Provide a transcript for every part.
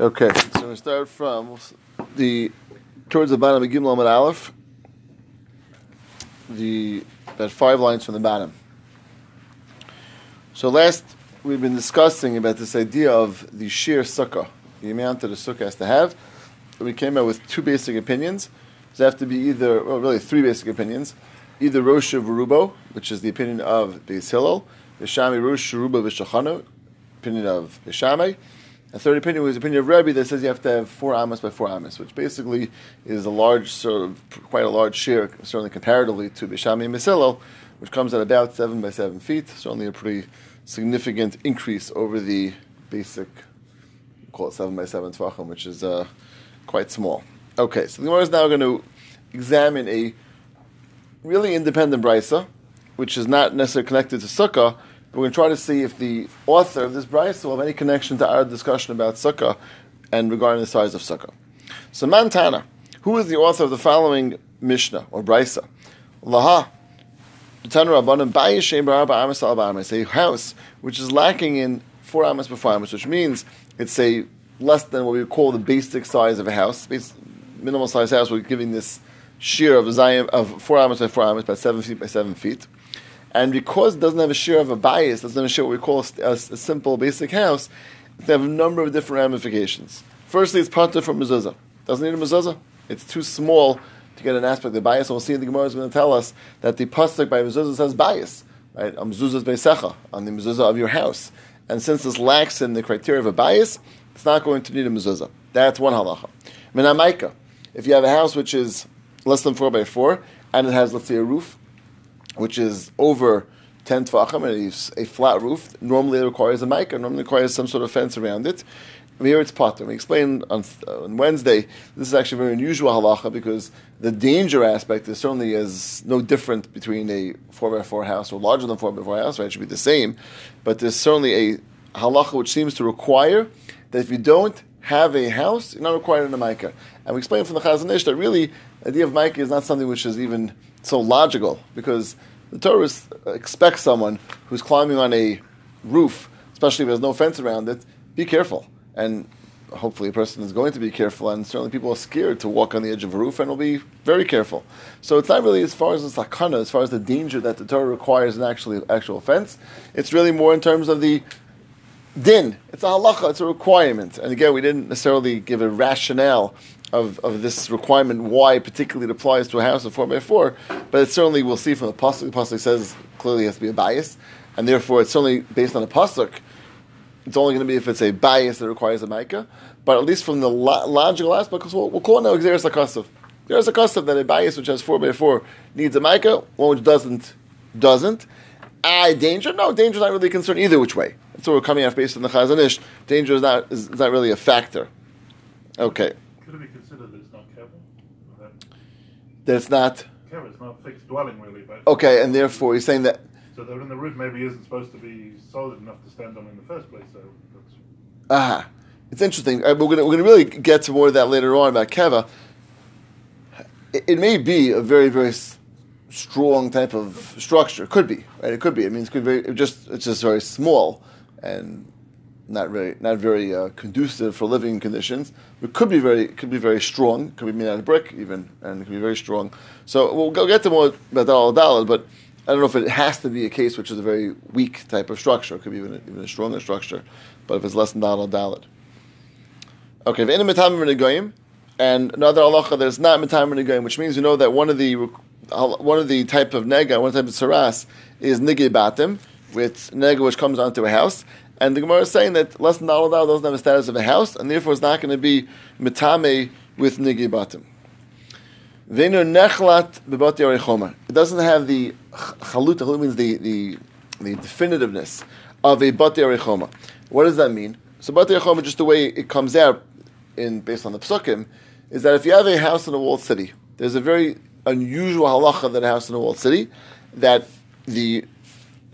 Okay, so we start from the towards the bottom of Gimel Amud Aleph. The about five lines from the bottom. So last we've been discussing about this idea of the sheer sukkah, the amount that a sukkah has to have. We came out with two basic opinions. There have to be either, well, really three basic opinions. Either Rosh Rubo, which is the opinion of Beis Hillel, Beis Shammai Rosh Rubo Vishachanu, opinion of Beis Shammai. A third opinion was the opinion of Rebbe that says you have to have four amas by four amas, which basically is a large, sort of, quite a large share, certainly comparatively to Beis Shammai and Mesillo, which comes at about seven by seven feet. Certainly a pretty significant increase over the basic, call it seven by seven tefachim, which is uh, quite small. Okay, so the Gemara is now going to examine a really independent brisa, which is not necessarily connected to sukkah, we're going to try to see if the author of this brisa will have any connection to our discussion about sukkah and regarding the size of sukkah. So Mantana, who is the author of the following Mishnah or brisa? Laha. A house which is lacking in four amas before amas, which means it's a less than what we would call the basic size of a house, minimal size house. We're giving this shear of of four amas by four amas, about seven feet by seven feet. And because it doesn't have a share of a bias, doesn't have a share what we call a, a, simple basic house, they have a number of different ramifications. Firstly, it's parted from mezuzah. Doesn't need a mezuzah. It's too small to get an aspect of the bias. And we'll see in the Gemara is going to tell us that the pasuk by mezuzah says bias, right? On mezuzos beisecha, on the mezuzah of your house. And since this lacks in the criteria of a bias, it's not going to need a mezuzah. That's one halacha. Minamaika, if you have a house which is less than four by four, and it has, let's say, a roof, which is over 10 tefachim and it's a, flat roof, normally it requires a mica, normally requires some sort of fence around it. Here it's patur. We explained on, uh, on, Wednesday, this is actually very unusual halacha because the danger aspect is certainly is no different between a 4x4 house or larger than 4x4 house, right? It should be the same. But there's certainly a halacha which seems to require that if you don't have a house, you're not required in a mica. And we explained from the Chazon Ish that really the idea of mica is not something which is even so logical because the Torah expects someone who's climbing on a roof, especially if there's no fence around it, be careful. And hopefully a person is going to be careful, and certainly people are scared to walk on the edge of a roof and will be very careful. So it's not really as far as the sakana, as far as the danger that the Torah requires an actually actual fence. It's really more in terms of the din. It's a halacha, it's a requirement. And again, we didn't necessarily give a rationale of, of this requirement, why particularly it applies to a house of 4x4, but it certainly we'll see from the Pasuk. The Pasuk says clearly it has to be a bias, and therefore it's certainly based on a Pasuk. It's only going to be if it's a bias that requires a Micah, but at least from the lo- logical aspect, we'll, we'll call now. There's a custom that a bias which has 4x4 needs a Micah, one which doesn't, doesn't. I danger? No, danger is not really concerned either which way. That's what we're coming off based on the Chazon Ish. Danger is not, is, is not really a factor. Okay. Be considered that it's not Kevin? That, it's not. Kevin, it's not fixed dwelling really. But okay, and therefore he's saying that. So that in the roof maybe isn't supposed to be solid enough to stand on in the first place. So that's. Ah, it's interesting. Uh, we're going we're to really get to more of that later on about Keva. It, it may be a very very strong type of structure. It Could be right. It could be. I mean, it could very it just it's just very small and not very not very uh, conducive for living conditions. It could be very could be very strong. Could be made out of brick even, and it could be very strong. So we'll go get to more about that all but I don't know if it has to be a case which is a very weak type of structure. It could be even a, even a stronger structure, but if it's less than dalal dalit. Okay, and another halacha that is not mitam goyim, which means you know that one of the one of the type of nega, one type of saras is nige batim, with nega which comes onto a house, and the Gemara is saying that less than Dalal doesn't have a status of a house, and therefore it's not going to be mitame with nigi batim. It doesn't have the chalut. Chalut means the, the, the definitiveness of a choma. What does that mean? So choma, just the way it comes out in based on the psukim, is that if you have a house in a walled city, there's a very unusual halacha that a house in a walled city that the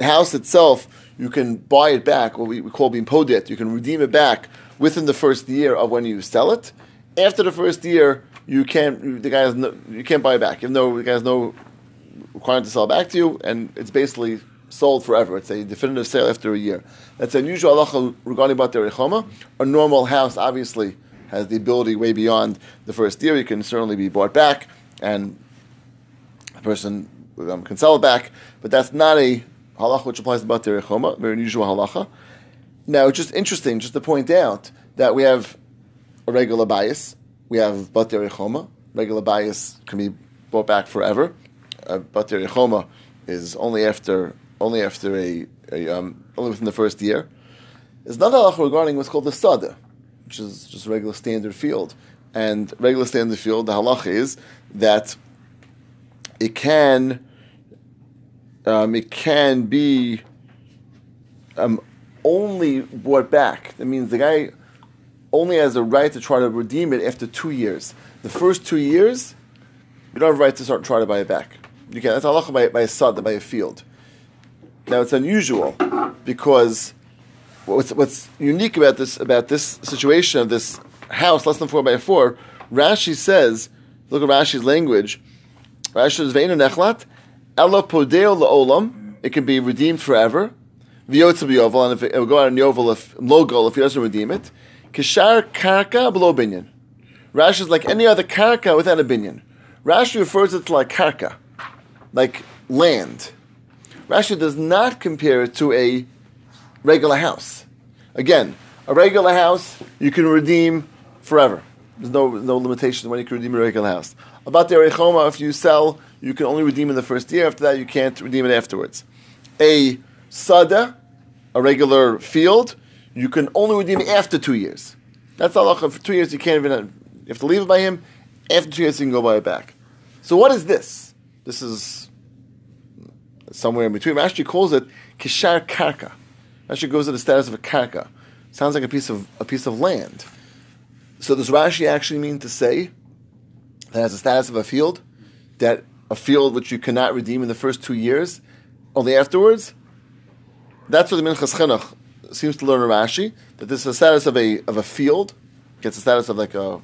house itself you can buy it back, what we, call being podit. You can redeem it back within the first year of when you sell it. After the first year, you can't. The guy has no, you can't buy it back, even though the guy has no requirement to sell it back to you, and it's basically sold forever. It's a definitive sale after a year. That's unusual halacha regarding Batei Arei Choma. A normal house obviously has the ability way beyond the first year. It can certainly be bought back, and a person um, can sell it back. But that's not a halacha which applies to Batei Arei Choma. Very unusual halacha. Now, it's just interesting, just to point out that we have a regular bias. We have Batei Arei Choma. Regular bias can be brought back forever. Uh, Batei Arei Choma is only after only after a, a um, only within the first year. There's another halacha regarding what's called the sada, which is just regular standard field. And regular standard field, the halacha is that it can um, it can be um, only bought back. That means the guy only has a right to try to redeem it after two years. The first two years, you don't have a right to start try to buy it back. You can. That's halacha by, by a sada, by a field. Now it's unusual because what's, what's unique about this about this situation of this house less than four by four. Rashi says, look at Rashi's language. Rashi says, "Ve'inu nechlat elo podeo laolam." It can be redeemed forever. V'yotza b'yovel, and if it, it will go out in yovel if logo if he doesn't redeem it. Kishar karka below binyan. Rashi is like any other karka without a binyan. Rashi refers it to like karka, like land. Rashi does not compare it to a regular house. Again, a regular house you can redeem forever. There's no no limitation when you can redeem a regular house. About the Erechoma, if you sell, you can only redeem in the first year. After that, you can't redeem it afterwards. A sada, a regular field, you can only redeem after two years. That's Allah. For two years, you can't even. Uh, you have to leave it by him. After two years, you can go buy it back. So what is this? This is somewhere in between. Rashi calls it kishar karka. Rashi goes to the status of a karka. Sounds like a piece of a piece of land. So does Rashi actually mean to say that has the status of a field, that a field which you cannot redeem in the first two years, only afterwards? That's what the Minchas Chinuch seems to learn in Rashi that this is the status of a of a field, gets the status of like a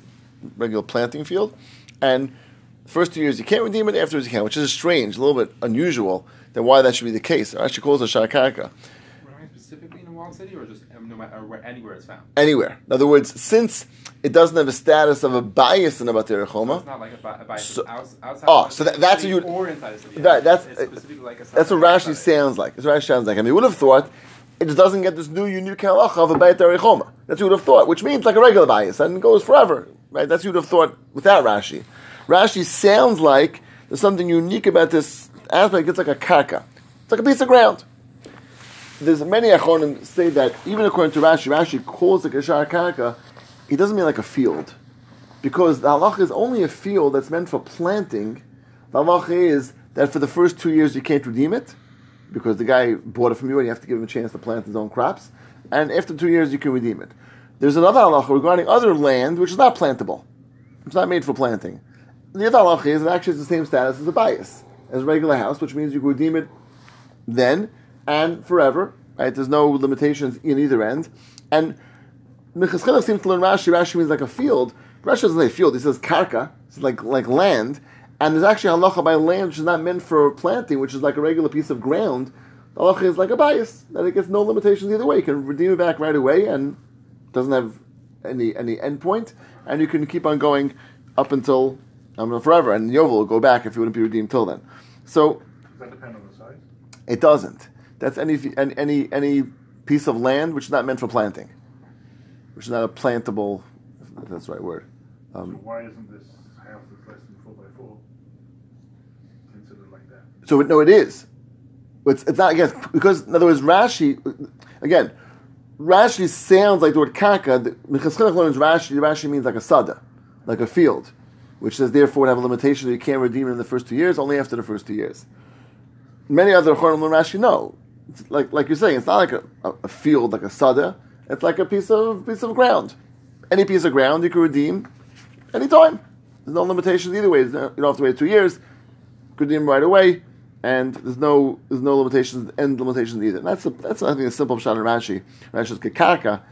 regular planting field, and first two years you can't redeem it, afterwards you can, which is strange, a little bit unusual. Then why that should be the case? Rashi calls it shakarka. Specifically in the walled city, or just no matter where, anywhere it's found. Anywhere. In other words, since it doesn't have a status of a bias in a Batir It's not like a, bi- a bias So- outside. Oh, of ah, so that- that's city what you- or inside the city. That- that's- uh, specifically like a that's what outside Rashi it. sounds like. That's what Rashi sounds like. I mean, you would have thought it just doesn't get this new unique halacha of a Batir Choma. That's what you would have thought, which means like a regular bias and it goes forever. Right? That's what you would have thought without Rashi. Rashi sounds like there's something unique about this aspect. It's like a karka. It's like a piece of ground. There's many achronim say that even according to Rashi, Rashi calls it kashar karka. He doesn't mean like a field, because the halacha is only a field that's meant for planting. The halacha is that for the first two years you can't redeem it, because the guy bought it from you and you have to give him a chance to plant his own crops. And after two years you can redeem it. There's another halacha regarding other land which is not plantable. It's not made for planting. The other halacha is it actually has the same status as a bias, as a regular house, which means you can redeem it then and forever. Right? There's no limitations in either end. And Minchas Chinuch seems to learn Rashi. Rashi means like a field. Rashi doesn't say field. He says karka. It's like like land. And there's actually halacha by land which is not meant for planting, which is like a regular piece of ground. The halacha is like a bias that it gets no limitations either way. You can redeem it back right away and doesn't have any any endpoint, and you can keep on going up until I mean, forever. And Yovel will go back if you wouldn't be redeemed till then. So Does that depend on the size? it doesn't. That's any any any, any piece of land which is not meant for planting, which is not a plantable. If that's the right word. So Um, why isn't this house that's less than four by four considered like that? so no, it is. It's, it's not again because in other words, Rashi again. Rashi sounds like the word kaka. Minchas Chinuch learns Rashi. Rashi means like a sada, like a field, which says therefore would have a limitation that you can't redeem it in the first two years, only after the first two years. Many other Chorim learn Rashi no, like like you're saying, it's not like a, a, field like a sada. It's like a piece of piece of ground. Any piece of ground you can redeem anytime. There's no limitations either way. You don't have to wait two years. You can redeem right away, and there's no there's no limitations end limitations either. And that's a, that's I think a simple shot in Rashi. Rashi's kekarka.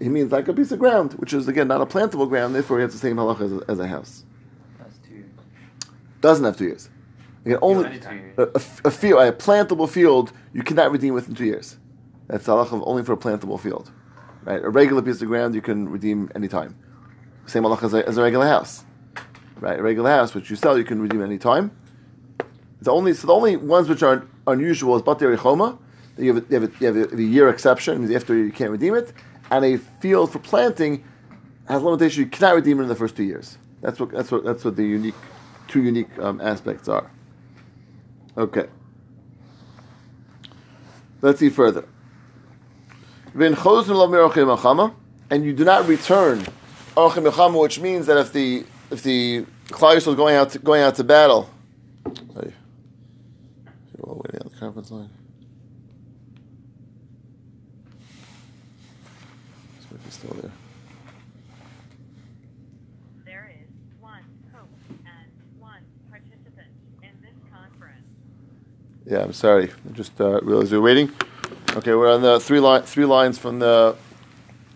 He means like a piece of ground, which is again not a plantable ground. Therefore, he has the same halacha as a, as a house. Doesn't have two years. You can only a, a, a field, a plantable field, you cannot redeem within two years. That's the halacha of only for a plantable field, right? A regular piece of ground you can redeem anytime. Same halacha as a, as a regular house, right? A regular house which you sell you can redeem anytime. The only so the only ones which are unusual is bateri choma. You have a, you have a, you have a, a year exception, means after you can't redeem it, and a field for planting has a limitation. You cannot redeem it in the first two years. That's what that's what that's what the unique two unique um, aspects are. Okay. Let's see further. And you do not return which means that if the if the Klal is going out to, going out to battle, sorry, We're waiting on the conference line. Still. There is one host and one participant in this conference. Yeah, I'm sorry. I just uh, realized were waiting. Okay, we're on the three line, three lines from the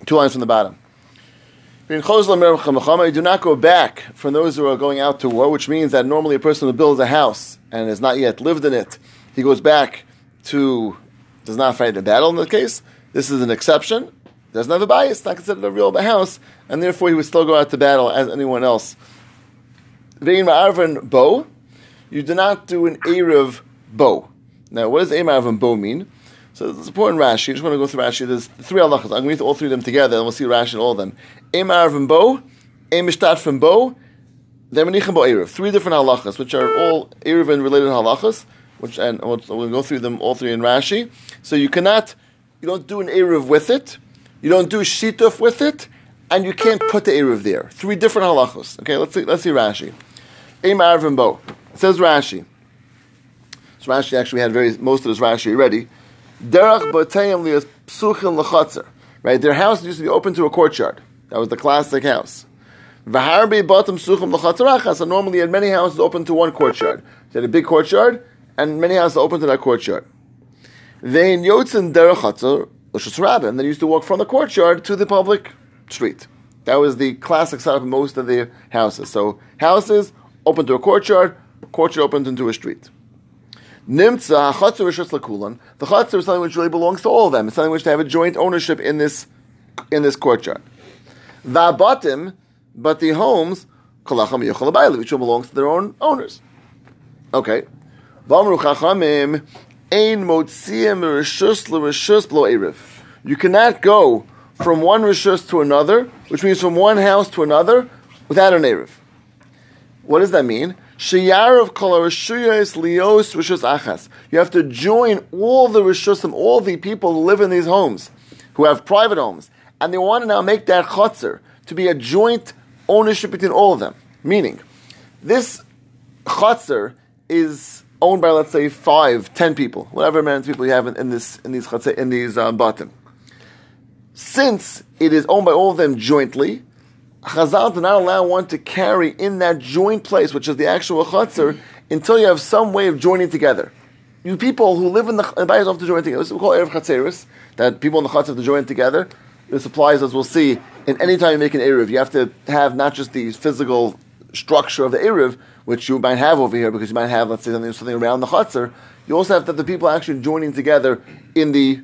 two lines from the bottom. You do not go back from those who are going out to war, which means that normally a person who builds a house and has not yet lived in it, he goes back to does not fight a battle in the case. This is an exception. Doesn't have a bias, not considered a real house, and therefore he would still go out to battle as anyone else. Vein ma'arvin bow, you do not do an Erev bow. Now, what does Erev bow mean? So it's important Rashi. I just want to go through Rashi. There's three halachas. I'm going to all three of them together, and we'll see Rashi in all of them. Erev and bow, Mishtatfin bow, bo Erev. Three different halachas, which are all Erev and related halachas, which and we'll, we'll go through them all three in Rashi. So you cannot, you don't do an Erev with it, you don't do shituf with it, and you can't put the Erev there. Three different halachas. Okay, let's see. Let's see Rashi. Bow. It says Rashi. So Rashi actually had very most of this Rashi already. Derach b'tayim lias psuchin l'chatzer. Right, their house used to be open to a courtyard. That was the classic house. V'harbi bottom suchim l'chatzerachas. So normally, you had many houses open to one courtyard. You had a big courtyard, and many houses open to that courtyard. Vein yotzin derech chatzer. And they used to walk from the courtyard to the public street. That was the classic setup of most of the houses. So houses open to a courtyard, courtyard opens into a street. Nimtza chatzor rishus lakulan. The chatzor is something which really belongs to all of them. It's something which they have a joint ownership in this in this courtyard. Vabatim, but the homes kolacham yochalabayli, which belongs to their own owners. Okay. Vamru chachamim ein motziim rishus l'rishus blo erev. You cannot go from one rishus to another, which means from one house to another, without an erev. What does that mean? Sheyarav kol rishuyos lios rishus achas. You have to join all the rishusim, all the people who live in these homes, who have private homes, and they want to now make that chotzer to be a joint ownership between all of them. Meaning, this chotzer is owned by let's say five, ten people, whatever amount of people you have in, in this in these chotzer, in these um, batim. Since it is owned by all of them jointly, Chazal did not allow one to carry in that joint place, which is the actual chutzner, until you have some way of joining together. You people who live in the bayis have to join together. This is we call erev chatzeris, that people in the chutz have to join together. This applies, as we'll see, in any time you make an erev, you have to have not just the physical structure of the erev, which you might have over here, because you might have, let's say, something, something around the chutzner. You also have that the people actually joining together in the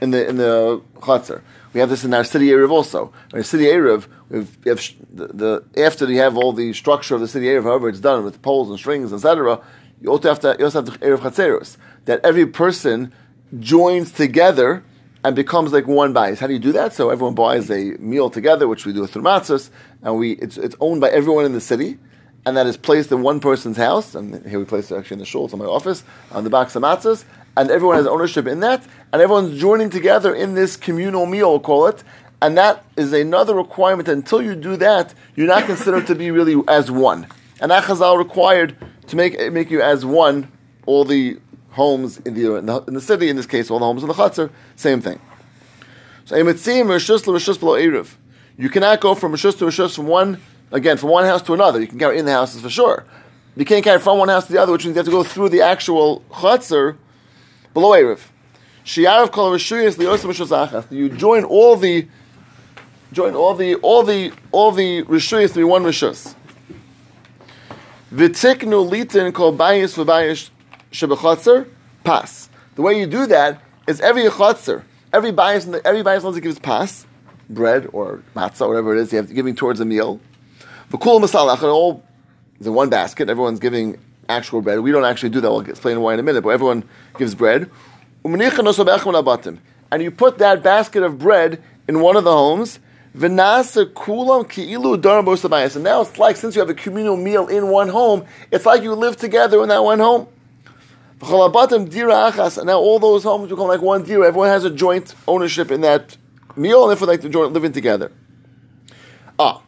in the in the chutzner. We have this in our city Erev also. In our city Erev, we have, the, the, after you have all the structure of the city Erev, however it's done with poles and strings, etc., you also have to you also have the Erev Chatzeros, that every person joins together and becomes like one bias. How do you do that? So everyone buys a meal together, which we do through matzahs, and we it's, it's owned by everyone in the city, and that is placed in one person's house. And here we place it actually in the shul, it's in my office, on the box of matzahs, and everyone has ownership in that, and everyone's joining together in this communal meal, we'll call it, and that is another requirement. Until you do that, you're not considered to be really as one. And that Chazal required to make make you as one. All the homes in the, in the in the city, in this case, all the homes in the chutzner, same thing. So emitzim rishus rishus below erev. You cannot go from rishus to rishus from one again from one house to another. You can carry in the houses for sure. You can't carry from one house to the other, which means you have to go through the actual chutzner below erev. Shiarav kol rishuyas liyosim rishus achas. You join all the join all the all the all the rishuyas to be one rishus. V'tiknu litin kol bayis v'bayis shebechatzer pas. The way you do that is every chatzer, every bayis, every bayis lets gives pass, bread or matzah, whatever it is, you have to giving towards a meal. V'kul masalach, all in one basket. Everyone's giving actual bread. We don't actually do that. We'll explain why in a minute. But everyone gives bread. And you put that basket of bread in one of the homes. And now it's like since you have a communal meal in one home, it's like you live together in that one home. And now all those homes become like one dira. Everyone has a joint ownership in that meal, and therefore like the joint living together. Ah,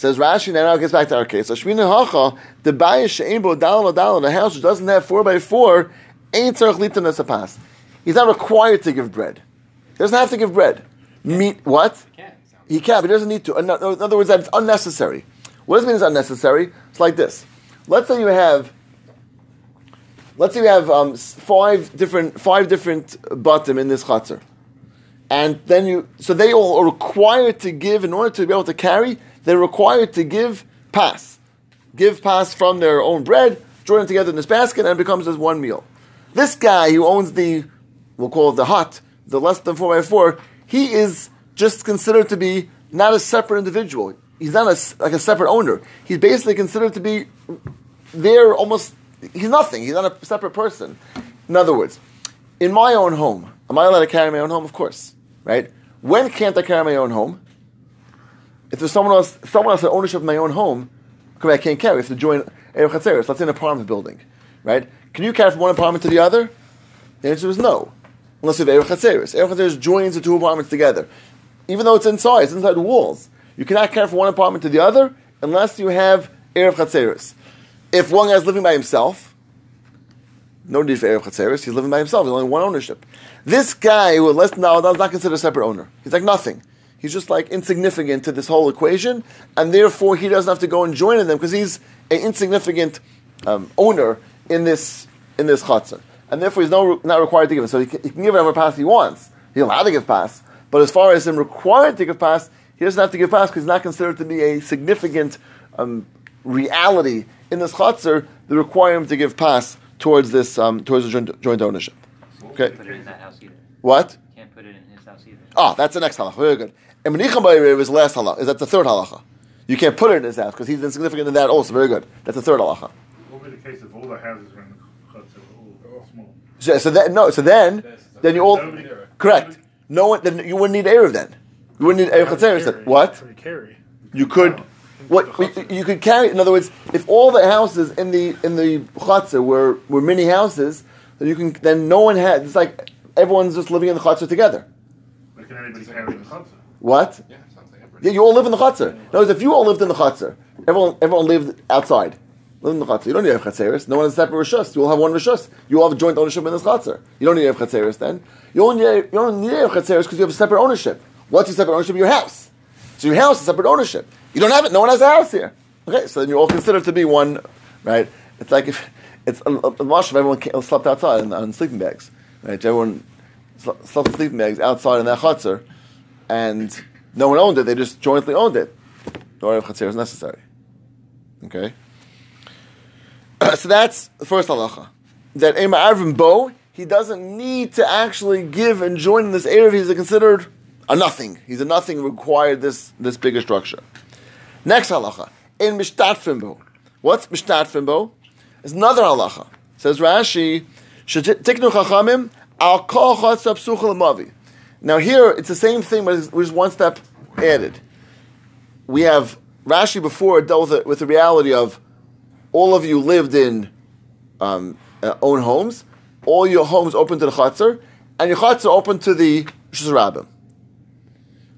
says Rashi. Now it gets back to our case. So Shmina Hacha, the Bayish She'embo Dalal Dalal, the house which doesn't have four by four, ain't tzarich litan as He's not required to give bread. He doesn't have to give bread. Meat what? Can, He can, but he doesn't need to. In in other words, that it's unnecessary. What does it mean it's unnecessary? It's like this. Let's say you have, let's say you have um, five different five different bottom in this chatzar, and then you so they all are required to give in order to be able to carry. They're required to give pass, give pass from their own bread, join them together in this basket, and it becomes as one meal. This guy who owns the, we'll call it the hut, the less than four by four, he is just considered to be not a separate individual. He's not a like a separate owner. He's basically considered to be there almost. He's nothing. He's not a separate person. In other words, in my own home, am I allowed to carry my own home? Of course, right? When can't I carry my own home? If there's someone else, someone else has ownership of my own home, I can't carry. I have to join Erev Chatzeres. Let's say an apartment building, right? Can you carry from one apartment to the other? The answer is no, unless you have Erev Chatzeres. Erev Chatzeres joins the two apartments together, even though it's inside, it's inside the walls. You cannot carry from one apartment to the other unless you have Erev Chatzeres. If one guy is living by himself, no need for Erev Chatzeres. He's living by himself. There's only one ownership. This guy who less now is not considered a separate owner. He's like nothing. He's just like insignificant to this whole equation, and therefore he doesn't have to go and join in them because he's an insignificant um, owner in this in this chutzner, and therefore he's no, not required to give it. So he can, he can give whatever pass he wants. He's allowed to give pass, but as far as him required to give pass, he doesn't have to give pass because he's not considered to be a significant um, reality in this chutzner that require him to give pass towards this um, towards the joint, joint ownership. Okay, Put it in that house either. what? Can't put it in his house either. Ah, that's the next halacha. Very good. And Menicham Ba'erev is the last halacha. Is that the third halacha? You can't put it in his house because he's insignificant in that also. Very good. That's the third halacha. What would be the case if all the houses were in the chutzah, all small? So, so then, no, so then, then you all correct. No one, then you wouldn't need erev then. You wouldn't need erev chatzeres. then. What? Can you carry? You could. What you, you could carry? In other words, if all the houses in the in the chutzah were were mini houses, then you can. Then no one had. It's like everyone's just living in the chutzah together. But can anybody carry in the chutzah? What? Yeah, like. Yeah, you all live in the chutzner. In other words, if you all lived in the chutzner, everyone, everyone lived outside. Live in the chutzner. You don't need a chatzeris. No one has a separate rishus. You all have one rishus. You all have joint ownership in this chutzner. You don't need a chatzeris then. You only need, you don't need a chatzeris because you have a separate ownership. What's your separate ownership? Your house. So your house is separate ownership. You don't have it. No one has a house here. Okay, so then you're all considered to be one, right? It's like if it's a, a, of everyone ca- slept outside on, on sleeping bags, right? Everyone sl- slept in sleeping bags outside in that chutzner, and no one owned it. They just jointly owned it. No Erev Chatzir is necessary. Okay? so that's the first halacha. That Ema Arvin Bo, he doesn't need to actually give and join in this Erev. He's considered a nothing. He's a nothing required this, this bigger structure. Next halacha. In Mishtatfim Bo. What's Mishtatfim Bo? It's another halacha. Says Rashi, Tiknu Chachamim, Al Kol Chatzah Psucha L'mavi. Now here, it's the same thing, but just one step added. We have Rashi before dealt with, it, with the reality of all of you lived in um, uh, own homes, all your homes open to the Chatzar, and your Chatzar open to the Shizrabim.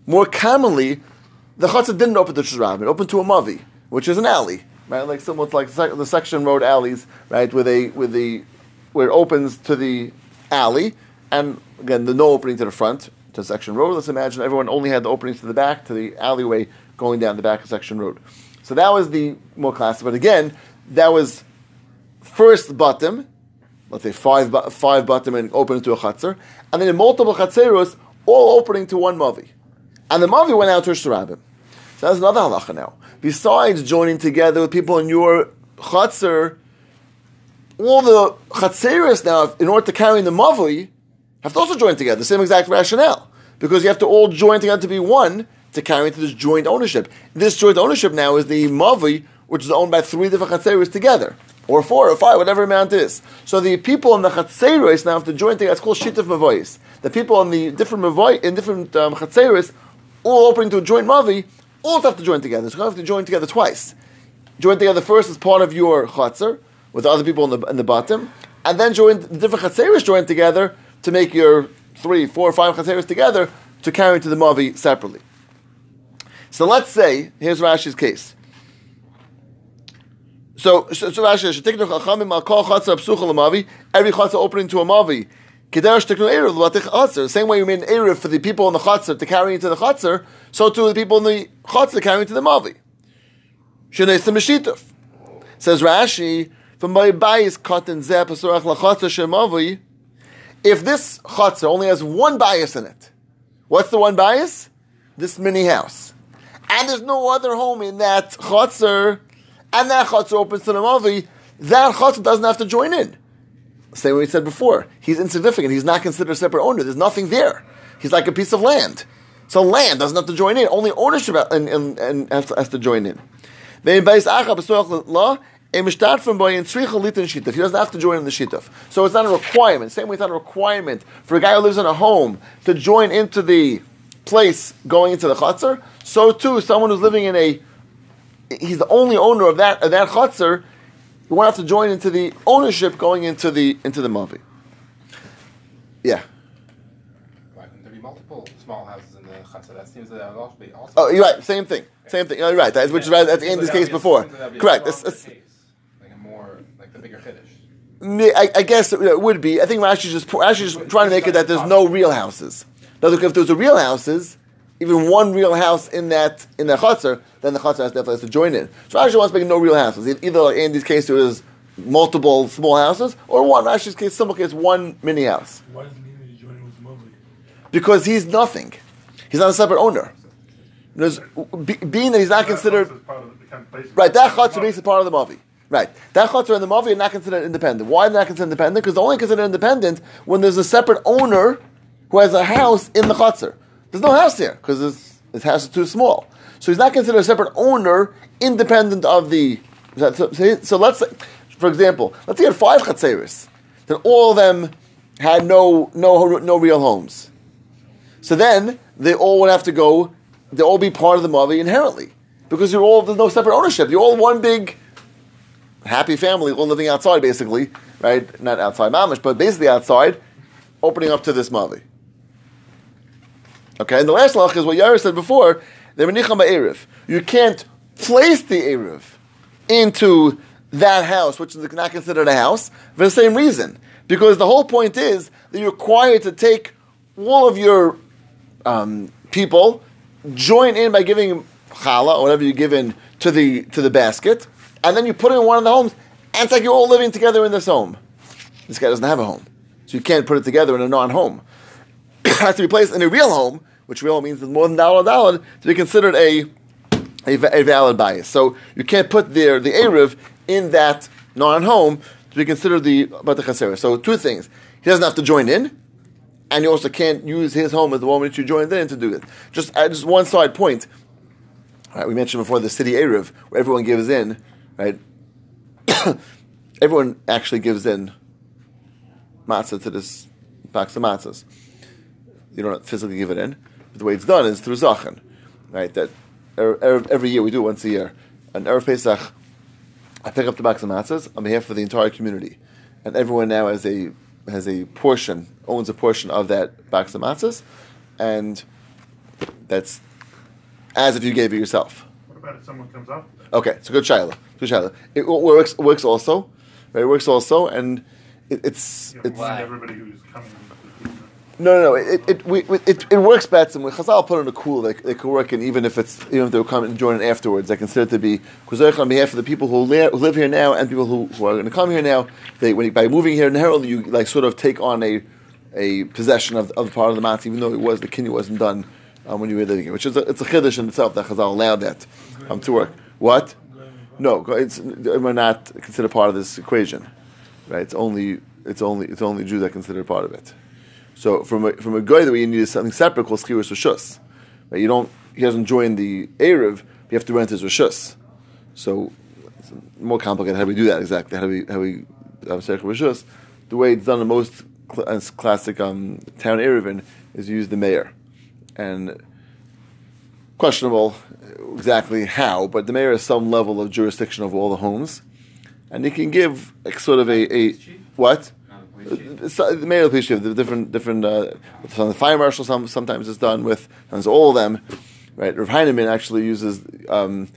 More commonly, the Chatzar didn't open to Shizrabim, it opened to a Mavi, which is an alley, right? Like to like the sec- the section road alleys, right? Where they, with the, where it opens to the alley, and again, the no opening to the front to section road. Let's imagine everyone only had the openings to the back to the alleyway going down the back of section road. So that was the more classic. But again, that was first bottom, let's say five five bottom and open into a chatzar, and then in multiple chatzeros, all opening to one mavi, and the mavi went out to a shirabim. So that's another halacha now. Besides joining together with people in your chatzar, all the chatzeris now, in order to carry the mavli, have to also join together. The same exact rationale. Because you have to all join together to be one to carry into this joint ownership. This joint ownership now is the mavli, which is owned by three different chatzeris together. Or four or five, whatever amount is. So the people in the chatzeris now have to join together. It's called shituf mavois. The people in the different mavois, in different um, all opening to a joint mavi, all have to join together. So you have to join together twice. Join together first as part of your chatzar with other people in the, in the bottom, and then join the different chatzeris join together to make your three, four, five chatzeris together to carry to the mavi separately. So let's say here's Rashi's case. So, so, Rashi the chachamim al kol chatzar psucha lamavi every chatzar opening to a mavi. Kedersh teknu erev latich chatzar. Same way you made an erev for the people in the chatzar to carry into the chatzar, so too the people in the chatzar carrying to the mavi. Shenei semeshituf. Says Rashi from my bayis katan zeh pasurach lachatzar shemavi. If this chatzar only has one bias in it, what's the one bias? This mini house, and there's no other home in that chatzar and that chatzar opens to the mavi, that chatzar doesn't have to join in. Same way we said before, he's insignificant. He's not considered a separate owner. There's nothing there. He's like a piece of land. So land doesn't have to join in. Only ownership and, and, and has, to, has to join in. He doesn't have to join in the shituf. So it's not a requirement. Same way it's not a requirement for a guy who lives in a home to join into the place going into the chatzar. So too, someone who's living in a he's the only owner of that of that chutzner. You won't have to join into the ownership going into the into the mavi. Yeah. Why couldn't there be multiple small houses in the chutzner? That seems that that would also be also. Oh, you're right. Same thing. Same thing. Oh, you're right. That's which is right. That's Andy's case before. Correct. It's, it's, like a more like the bigger chiddush. I, I guess it would be. I think Rashi's just Rashi's just trying to make it that there's no real houses. Now, look, if there's a real houses, even one real house in that in the chutzner, then the chutzner has definitely has to join in. So Rashi wants to make no real houses. Either like Andy's case there is multiple small houses, or one Rashi's case, simple case, one mini house. Why does he need to join in with Mobley? Because he's nothing. He's not a separate owner. There's, be, being that he's not considered right, that chutzner makes is part of the mavi. Right, that chutzner and the mavi are not considered independent. Why are they not considered independent? Because they're only considered independent when there's a separate owner who has a house in the chutzner. There's no house here because his house is too small. So he's not considered a separate owner, independent of the. So, so, so let's say, for example, let's say you had five chatzeris, then all of them had no no no real homes. So then they all would have to go. They all be part of the mavi inherently because you're all there's no separate ownership. You're all one big happy family, all living outside basically, right? Not outside mamish, but basically outside, opening up to this mavi. Okay, and the last lach is what Yair said before. The menicham. You can't place the erev into that house, which is not considered a house, for the same reason. Because the whole point is that you're required to take all of your um, people, join in by giving challah or whatever you give in to the to the basket, and then you put it in one of the homes, and it's like you're all living together in this home. This guy doesn't have a home, so you can't put it together in a non-home. it has to be placed in a real home, which real means it's more than dollar dollar to be considered a, a, a valid bias. So you can't put the the erev in that non-home to be considered the batachasera. So two things: he doesn't have to join in, and you also can't use his home as the one which you joined in to do it. Just uh, just one side point. All right, we mentioned before the city erev where everyone gives in, right? everyone actually gives in matzah to this box of matzahs. You don't physically give it in. But the way it's done is through Zachan, right? That er, er, every year we do it once a year. And Erev Pesach, I pick up the box of matzahs on behalf of the entire community, and everyone now has a has a portion, owns a portion of that box of matzahs, and that's as if you gave it yourself. About if someone comes up? Okay, it's a good shiloh. Good shiloh. It works. Works also. It works also, and it, it's it's. Why? everybody who's coming. No, no, no. It it we, it, it works better. When Chazal put in a cool, they, they could work in even if it's even if they will come and join in afterwards. I consider it to be kuzerich on behalf of the people who live here now and people who, who are going to come here now. They when you, by moving here in Herald, you like sort of take on a a possession of, of part of the matzah, even though it was the kinyan wasn't done um, when you were living here. Which is a, it's a chiddush in itself that Chazal allowed that um, to work. What? No, it's we're not considered part of this equation, right? It's only it's only it's only Jews that consider part of it. So from a, from a guy that we need something separate called schirus rishus. Right? You don't he doesn't join the erev. You have to rent his rishus. So more complicated. How do we do that exactly? How do we how we um, rishus? The way it's done in most cl- classic um, town erevin is you use the mayor, and questionable exactly how, but the mayor has some level of jurisdiction over all the homes, and he can give like, sort of a, a what? No, the police chief. It's, uh, the mayor of the police chief, the different, different. Uh, some the fire marshal, some sometimes it's done with, sometimes all of them, right? Rav Heinemann actually uses um,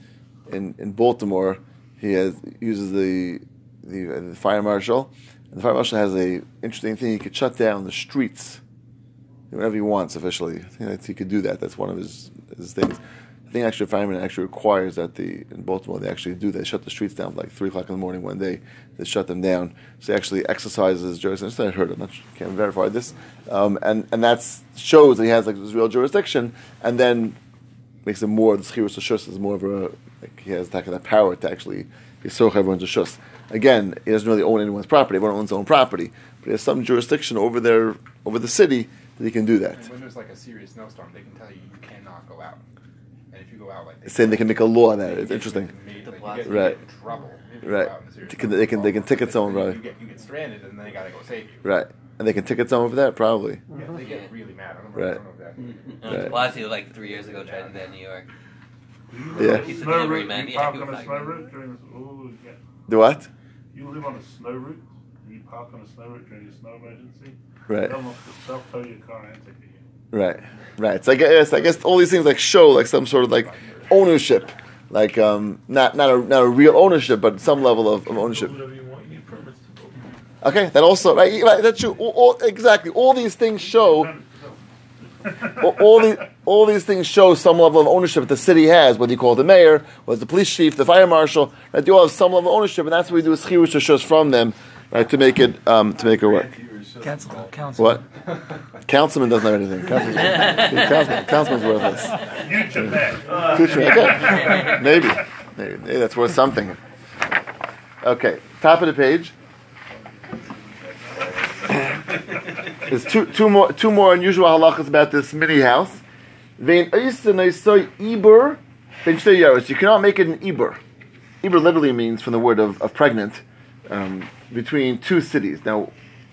in in Baltimore. He has uses the the, uh, the fire marshal. And the fire marshal has a interesting thing. He could shut down the streets whenever he wants officially. I he could do that. That's one of his his things. I think actually fireman actually requires that the in Baltimore they actually do. They shut the streets down like three o'clock in the morning one day. They shut them down. So he actually exercises jurisdiction. I heard. I'm not can't verify this. Um, and and that shows that he has like this real jurisdiction. And then makes him more the schirus shus is more of a like he has that kind of power to actually be so everyone's a shus. Again, he doesn't really own anyone's property. Everyone owns his own property, but he has some jurisdiction over their over the city that he can do that. And when there's like a serious snowstorm, they can tell you you cannot go out. And if you go out, like It's saying they can make a law on that. It's interesting. you The get, Right. trouble. Right. go out in a serious They can- they can- they can ticket someone, You- right. You get, you get stranded, and then they gotta go save you. Right, and they can ticket someone for that probably. Yeah, they get really mad. I don't know, Right. I don't know exactly. Right. De Blasio, like three years ago, tried to do that in New York. Yeah. He's a Snow delivery route, man, yeah, he was like- snow route during this. Oh, yeah. Do what? You live on a snow route. You park on a snow route during a snow emergency. Right, They'll knock the self tow your car and take you. right, right. So I guess I guess all these things like show like some sort of like ownership, like um not not a not a real ownership, but some level of, of ownership. Whatever you want, you need permits to build. Okay, that also right, right that's true. All, all, exactly, all these things show. all, all these all these things show some level of ownership that the city has, whether you call it the mayor, whether it's the police chief, the fire marshal, right? They all have some level of ownership, and that's what we do is chirus shus from them, right, to make it um, to make it work. Council, council. What? Councilman doesn't have anything. Councilman's, councilman, councilman's worthless. Future man. Future, okay. Maybe. maybe. Maybe that's worth something. Okay, top of the page. There's two, two more, two more unusual halachas about this mini house. Vein ibur ben shtei yaros. You cannot make it an ibur. Ibur literally means from the word of, of pregnant um, between two cities. Now,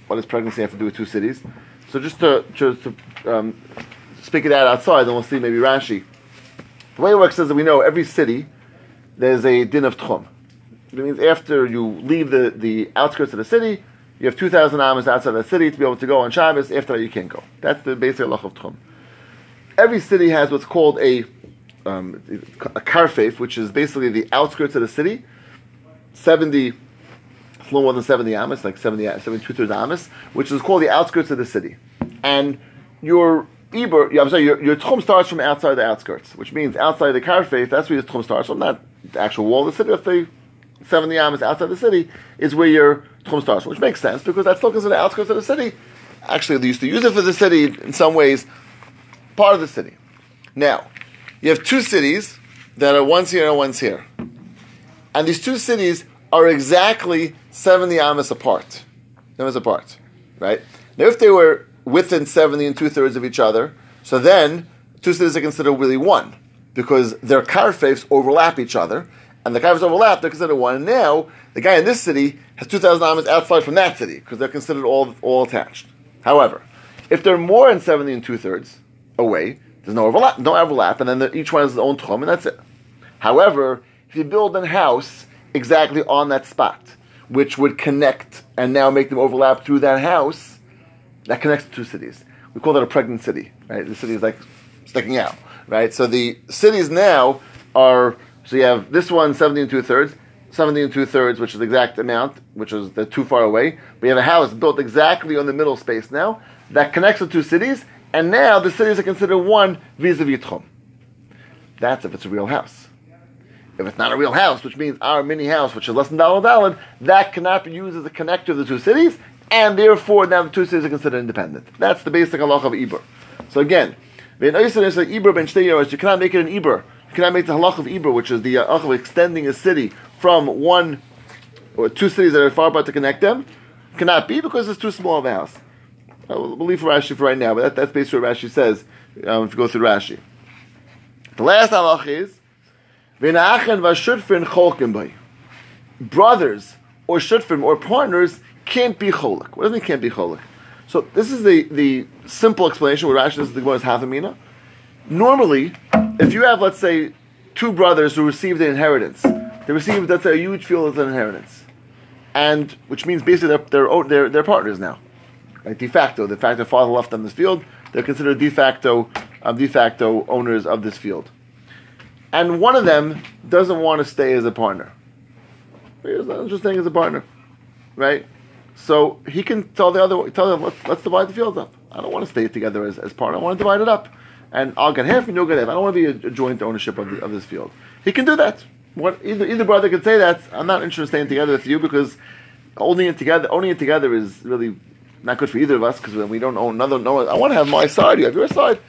what does pregnancy have to do with two cities? So just to, just to um, speak it out outside, then we'll see maybe Rashi. The way it works is that we know every city there's a din of tchum. It means after you leave the, the outskirts of the city, you have 2,000 amas outside the city to be able to go on Shabbos. After that, you can't go. That's the basic halach of tchum. Every city has what's called a um, a karfef, which is basically the outskirts of the city. 70, it's a little more than 70 amas, like 70, 72 thirds amas, which is called the outskirts of the city. And your Eber, yeah, I'm sorry, your, your tchum starts from outside the outskirts, which means outside the karfef, that's where your tchum starts from, not the actual wall of the city, that's the 70 amas outside the city, is where your tchum starts from, which makes sense because that's still considered the outskirts of the city. Actually, they used to use it for the city in some ways, part of the city. Now, you have two cities that are one's here and one's here. And these two cities are exactly 70 amas apart. Amas apart, right? Now, if they were within 70 and two thirds of each other, so then two cities are considered really one because their karfefs overlap each other, and the karfefs overlap, they're considered one. And now, the guy in this city has 2,000 amas outside from that city because they're considered all, all attached. However, if they're more than 70 and two thirds away, there's no overlap, no overlap, and then the, each one has its own tchum, and that's it. However, if you build a house exactly on that spot, which would connect and now make them overlap through that house, that connects the two cities. We call that a pregnant city, right? The city is like sticking out, right? So the cities now are, so you have this one, 70 and two thirds, 70 and two thirds, which is the exact amount, which is the too far away. But you have a house built exactly on the middle space now that connects the two cities, and now the cities are considered one vis-a-vis Tchum. That's if it's a real house. If it's not a real house, which means our mini house, which is less than dollar dollar, that cannot be used as a connector of the two cities, and therefore now the two cities are considered independent. That's the basic halach of Ibur. So again, Oyster Ibur ben you cannot make it an Ibur. You cannot make the halach of Ibur, which is the uh, halach of extending a city from one or two cities that are far apart to connect them? Cannot be because it's too small of a house. I will believe for Rashi for right now, but that, that's basically what Rashi says um, if you go through Rashi. The last halach is Brothers or shutfim or partners can't be cholik. What does it mean can't be cholik? So this is the, the simple explanation where Rashi says the Gemara is half a mina. Normally, if you have, let's say, two brothers who received an inheritance, they received, let's say, a huge field as an inheritance, and which means basically they're, they're, they're, they're partners now. Right? De facto, the fact their father left them this field, they're considered de facto, um, de facto owners of this field. And one of them doesn't want to stay as a partner. He's not interesting as a partner, right? So he can tell the other, tell them, let's, let's divide the field up. I don't want to stay together as, as partner. I want to divide it up, and I'll get half and you'll get half. I don't want to be a, a joint ownership of, the, of this field. He can do that. What either either brother can say that I'm not interested in staying together with you because owning it together, owning it together is really not good for either of us because we don't own another. No, I want to have my side. You have your side.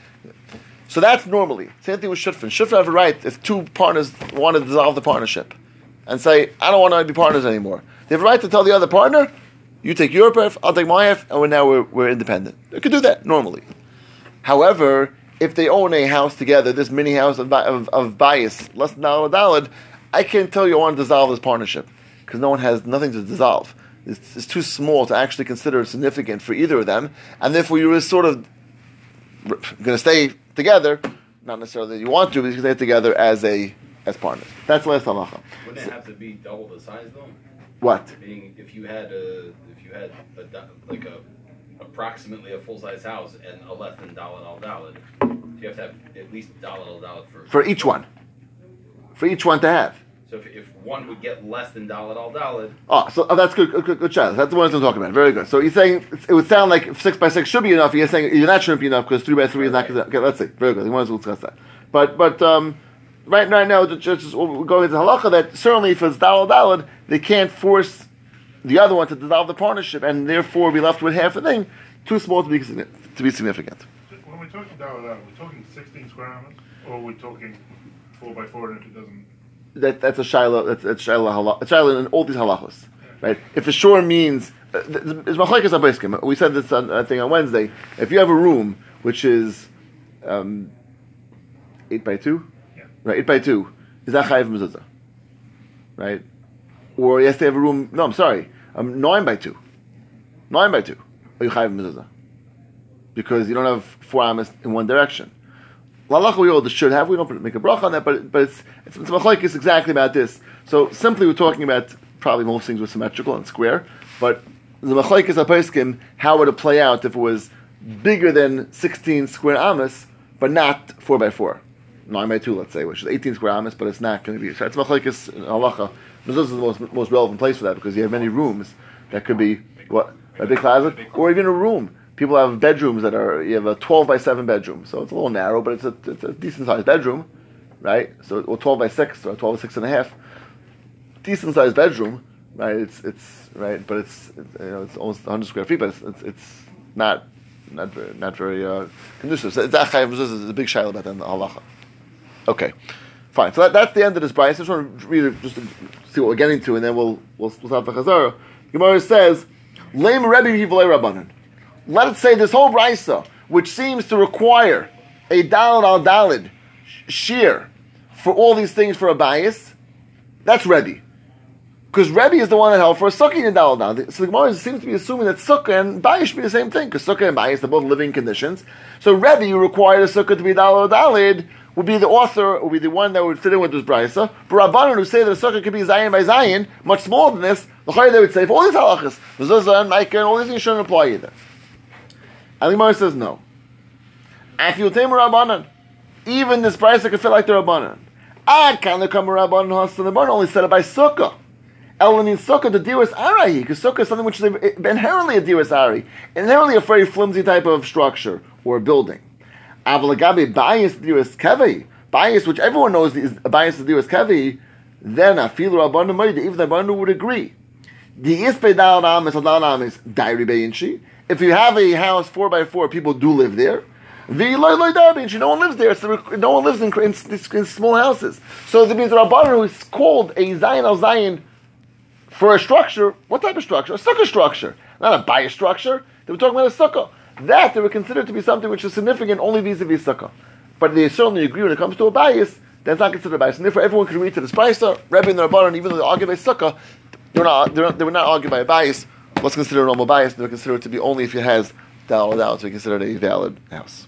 So that's normally same thing with shutfin. Shutfin have a right if two partners want to dissolve the partnership and say I don't want to be partners anymore. They have a right to tell the other partner, you take your half, I'll take my half, and we're now we're, we're independent. They could do that normally. However, if they own a house together, this mini house of, of, of bias, less than dollar dollar, I can't tell you I want to dissolve this partnership because no one has nothing to dissolve. It's, it's too small to actually consider significant for either of them, and therefore you're sort of going to stay together. Not necessarily that you want to, but you can stay together as a as partners. That's last halacha. Wouldn't it have to be double the size though? What? Being if you had a if you had a like a approximately a full size house and a less than dalid al dalid, you have to have at least dalid al dalid for. For each one. For each one to have. So if, if one would get less than dalid al dalid, Oh, so oh, that's good. Good, good, good challenge. That's the one I'm talking about. Very good. So you're saying it would sound like six by six should be enough. You're saying you're not shouldn't be enough because three by three is not. Okay, let's see. Very good. We want to discuss that. But but um, right right now, just, just we're going into halacha that certainly if it's dalad dalad, they can't force the other one to dissolve the partnership and therefore be left with half a thing too small to be to be significant. When we're talking dollar dollar, we're talking 16 square meters, or we're talking four by four, and if it doesn't, that that's a shaila. That's, that's shaila halach. In all these halachos, right? If a shore means uh, it's machlekes abaiskim. We said this on I think on Wednesday. If you have a room which is um, eight by two, Yeah. right? Eight by two is that chayiv mezuzah, right? Or yes, they have a room. No, I'm sorry, um, nine by two, nine by two. Are you chayiv mezuzah? Because you don't have four amas in one direction. Lalacha we all should have. We don't make a bracha on that, but but it's it's, it's exactly about this. So simply, we're talking about probably most things were symmetrical and square, but the machlekes apaiskim how would it play out if it was bigger than sixteen square amas, but not four by four, nine by two, let's say, which is eighteen square amas, but it's not going to be. So it's machlekes uh, halacha. Mezuzah is the most most relevant place for that because you have many rooms that could be what a big closet or even a room. People have bedrooms that are you have a twelve by seven bedroom, so it's a little narrow, but it's a, it's a decent sized bedroom, right? So or twelve by six or twelve by six and a half, decent sized bedroom, right? It's it's right, but it's, you know it's almost hundred square feet, but it's it's, it's not not very, not very uh, conducive. So it's a a big shaila about that the halacha. Okay, fine. So that, that's the end of this brayse. I just want to read it just to see what we're getting to, and then we'll we'll, we'll start the chazara. Gemara says, "Lame Rebbe Hivolei Rabbanan." Let's say this whole brisa, which seems to require a dalid al dalid shear for all these things for a bias, that's Rebbe. Because Rebbe is the one that held for a sukkah and dalid. So the Gemara seems to be assuming that sukkah and bias should be the same thing, because sukkah and bias are both living conditions. So Rebbe, who required a sukkah to be dalid al dalid, would be the author, would be the one that would fit in with this brisa. But Rabbanan who say that a sukkah could be zayin by zayin, much smaller than this, the they would say, for all these halachas, and maakeh and all these things shouldn't apply either. And the Gemara says no. If you take Rabbanan, even this brisa could fit like the Rabbanan. I can there come Rabbanan Hasan? The Rabbanan only said it by Sukkah. El means Sukkah, the Diras Arahi, because Sukkah is something which is inherently a Diras Ari, inherently a very flimsy type of structure or building. Avalagabi bias Diras Kevi, bias which everyone knows is bias of Diras Kevi, then Afilu Rabbanan Moed, even the Rabbanan would agree. The Ispe Dal Amis, Dal Amis, Diary Beinshi. If you have a house four by four, people do live there. The loy no one lives there. No one lives in, in, in small houses. So it means the Rabbanan who is called a zayin al zayin for a structure. What type of structure? A sukkah structure, not a bias structure. They were talking about a sukkah. That they were considered to be something which is significant only vis-a-vis sukkah. But they certainly agree when it comes to a bias, that's not considered a bias. And therefore, everyone can read to this Brisa, Rebbe and the Rabbanan, even though they argue by sukkah, they were not, they were not, they were not argued by a bias. What's considered a normal bias? They're considered to be only if it has dollar dollar to be considered a valid house.